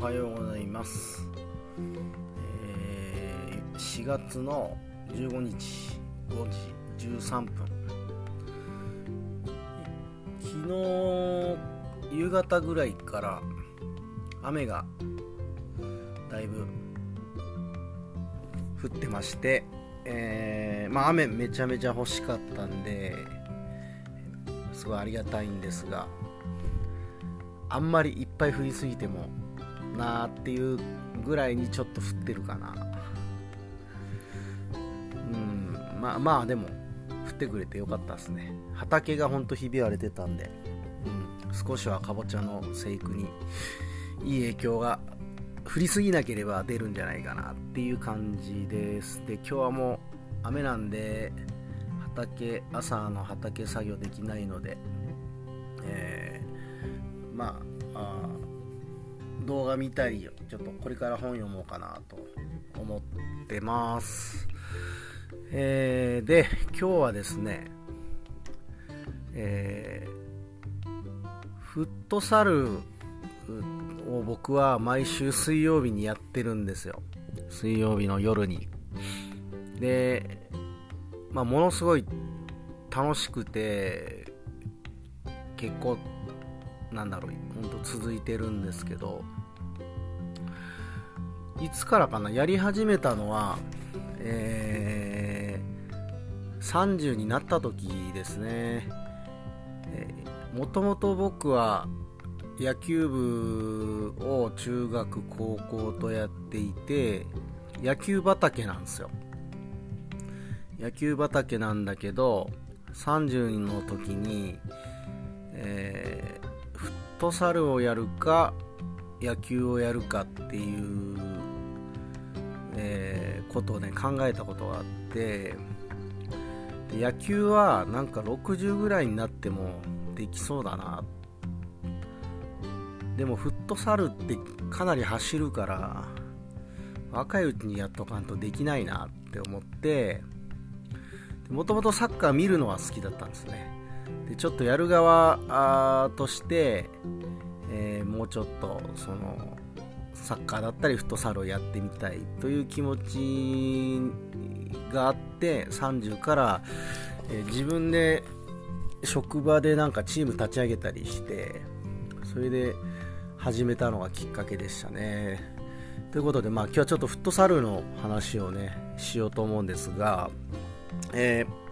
おはようございます、えー4月の15日5時13分。昨日夕方ぐらいから雨がだいぶ降ってまして、えーまあ、雨めちゃめちゃ欲しかったんですごいありがたいんですがあんまりいっぱい降りすぎてもなっていうぐらいにちょっと降ってるかな。うんまあまあでも降ってくれてよかったですね。畑がほんとひび割れてたんで、うん、少しはかぼちゃの生育にいい影響が降りすぎなければ出るんじゃないかなっていう感じです。で今日はもう雨なんで畑朝の畑作業できないのでえーまあ動画見たりちょっとこれから本読もうかなと思ってます。えーで今日はですねえーフットサルを僕は毎週水曜日にやってるんですよ。水曜日の夜に。で、まあ、ものすごい楽しくて結構なんだろう本当続いてるんですけどいつからかなやり始めたのはえー、30になった時ですね。もともと僕は野球部を中学高校とやっていて野球畑なんですよ。野球畑なんだけど30の時に、えーフットサルをやるか野球をやるかっていう、えーことをね考えたことがあって野球はなんか60ぐらいになってもできそうだな。でもフットサルってかなり走るから若いうちにやっとかんとできないなって思ってもともとサッカー見るのは好きだったんですね。でちょっとやる側として、えーもうちょっとそのサッカーだったりフットサルをやってみたいという気持ちがあって30から、えー自分で職場でなんかチーム立ち上げたりしてそれで始めたのがきっかけでしたね。ということでまあ今日はちょっとフットサルの話をねしようと思うんですがえー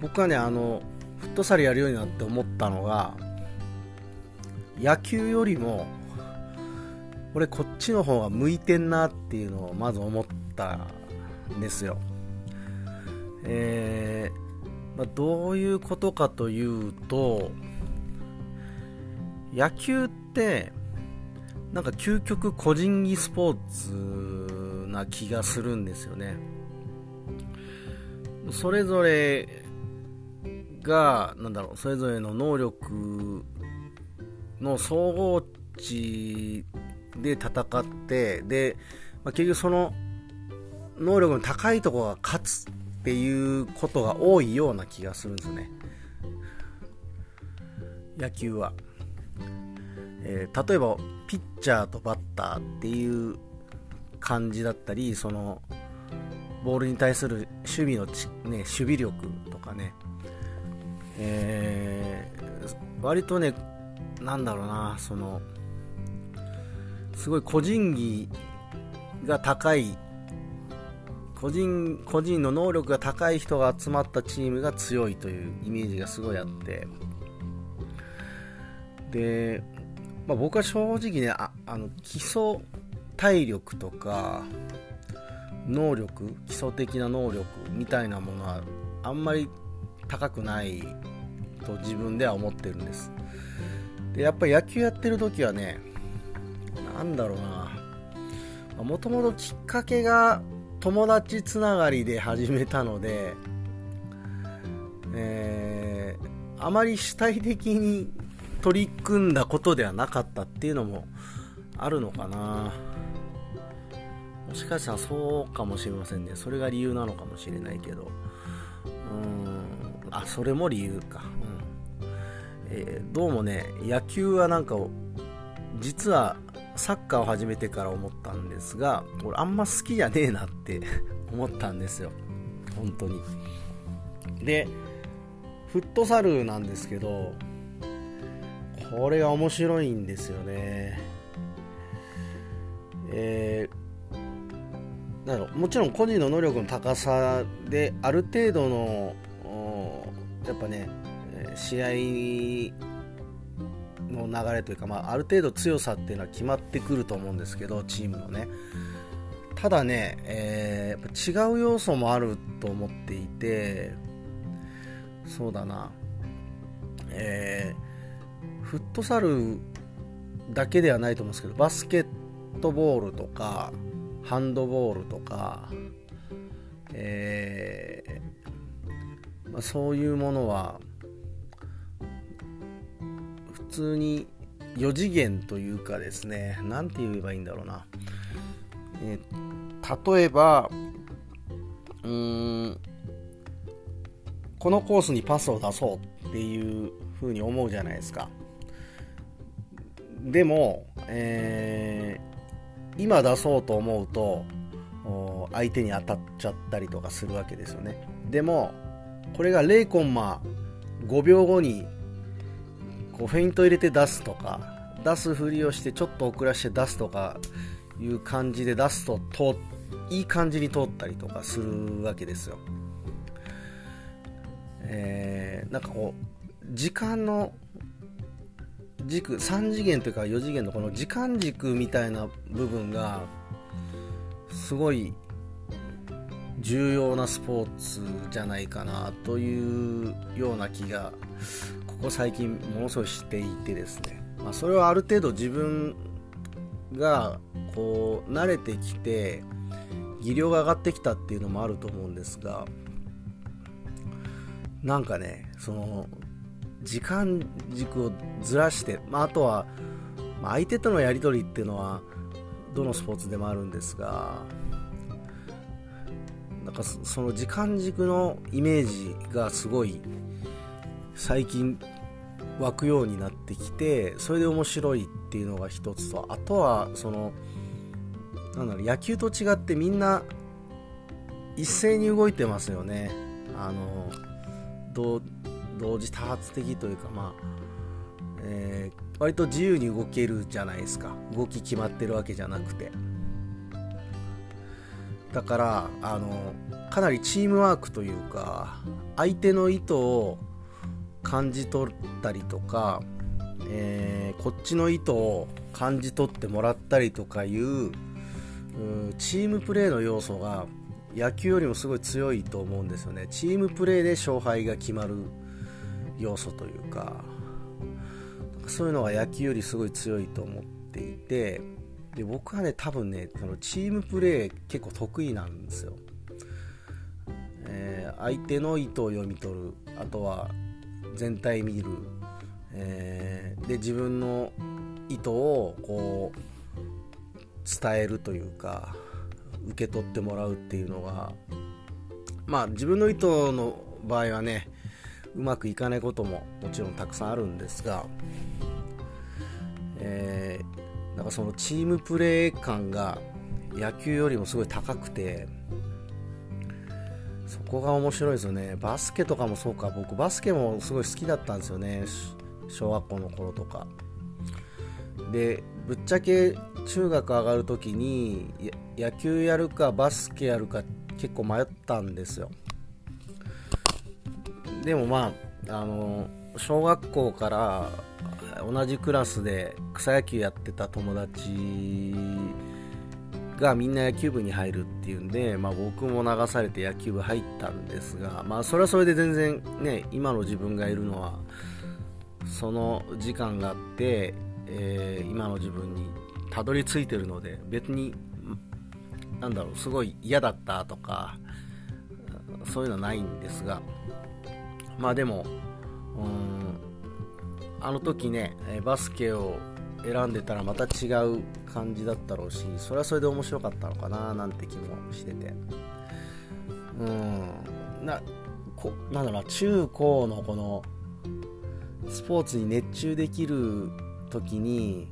僕はねあのフットサルやるようになって思ったのが野球よりも俺こっちの方が向いてんなっていうのをまず思ったんですよ。えーまあ、どういうことかというと野球ってなんか究極個人技スポーツな気がするんですよね。それぞれがなんだろうそれぞれの能力の総合値で戦ってで、まあ、結局その能力の高いところが勝つっていうことが多いような気がするんですよね。野球は、えー例えばピッチャーとバッターっていう感じだったりそのボールに対する守備のち、ね、守備力とかね、えー割とねなんだろうなそのすごい個人技が高い個人個人の能力が高い人が集まったチームが強いというイメージがすごいあって。で、まあ、僕は正直ねああの基礎体力とか能力基礎的な能力みたいなものはあんまり高くないと自分では思ってるんです。でやっぱり野球やってる時はねなんだろうな。もともときっかけが友達つながりで始めたので、えーあまり主体的に取り組んだことではなかったっていうのもあるのかな。もしかしたらそうかもしれませんね。それが理由なのかもしれないけど。うん。あそれも理由か、えーどうもね野球はなんか実はサッカーを始めてから思ったんですが俺あんま好きじゃねえなって 思ったんですよ。本当に。でフットサルなんですけどこれが面白いんですよね。えー、なもちろん個人の能力の高さである程度のやっぱね試合の流れというか、まあ、ある程度強さっていうのは決まってくると思うんですけどチームのね。ただね、えー、やっぱ違う要素もあると思っていてそうだな。えー、フットサルだけではないと思うんですけどバスケットボールとかハンドボールとか、えーまあ、そういうものは通に4次元というかですね何て言えばいいんだろうな、え、例えばうーんこのコースにパスを出そうっていう風に思うじゃないですか。でも、えー、今出そうと思うと相手に当たっちゃったりとかするわけですよね。でもこれが0コンマ5秒後にこうフェイント入れて出すとか出すふりをしてちょっと遅らして出すとかいう感じで出すといい感じに通ったりとかするわけですよ。えー、なんかこう時間の軸3次元というか4次元のこの時間軸みたいな部分がすごい重要なスポーツじゃないかなというような気がここ最近ものすごいしていてですね、まあ、それはある程度自分がこう慣れてきて技量が上がってきたっていうのもあると思うんですがなんかねその時間軸をずらして、まあ、あとは、相手とのやり取りっていうのはどのスポーツでもあるんですがなんかその時間軸のイメージがすごい最近湧くようになってきてそれで面白いっていうのが一つとあとはそのなんだろう野球と違ってみんな一斉に動いてますよね。あの同時多発的というかまあ、えー、割と自由に動けるじゃないですか。動き決まってるわけじゃなくて。だからあのかなりチームワークというか相手の意図を感じ取ったりとか、えー、こっちの意図を感じ取ってもらったりとかいうチームプレーの要素が野球よりもすごい強いと思うんですよね。チームプレーで勝敗が決まる要素というかそういうのが野球よりすごい強いと思っていてで僕はね多分ねそのチームプレー結構得意なんですよ、えー、相手の意図を読み取る。あとは全体見る、えー、で自分の意図をこう伝えるというか受け取ってもらうっていうのがまあ自分の意図の場合はねうまくいかないことももちろんたくさんあるんですが、えー、なんかそのチームプレー感が野球よりもすごい高くてそこが面白いですよね。バスケとかもそうか。僕バスケもすごい好きだったんですよね。小学校の頃とか。でぶっちゃけ中学上がる時に野球やるかバスケやるか結構迷ったんですよ。でもまああの小学校から同じクラスで草野球やってた友達がみんな野球部に入るっていうんで、まあ、僕も流されて野球部入ったんですが、まあ、それはそれで全然ね今の自分がいるのはその時間があって、えー、今の自分にたどり着いてるので別になんだろうすごい嫌だったとかそういうのはないんですがまあでもうんあの時ねバスケを選んでたらまた違う感じだったろうしそれはそれで面白かったのかななんて気もしてて。うん。なこなんだろう中高のこのスポーツに熱中できる時に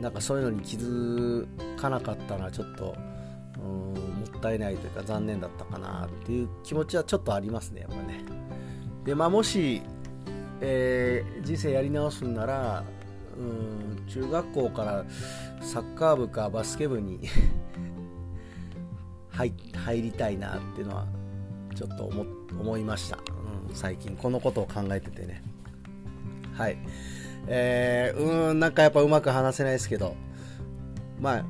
なんかそういうのに気づかなかったのはちょっともったいないというか残念だったかなっていう気持ちはちょっとありますねやっぱね。でまあもし、えー、人生やり直すんならうん中学校からサッカー部かバスケ部に 入りたいなっていうのはちょっと思思いました、うん、最近。このことを考えててね。はい。えー、うんなんかやっぱうまく話せないですけど。まあ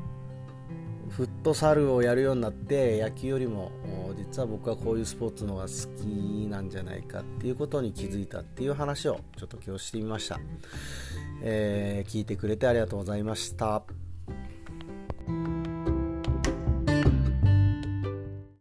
フットサルをやるようになって野球よりも実は僕はこういうスポーツの方が好きなんじゃないかっていうことに気づいたっていう話をちょっと今日してみました、えー、聞いてくれてありがとうございました。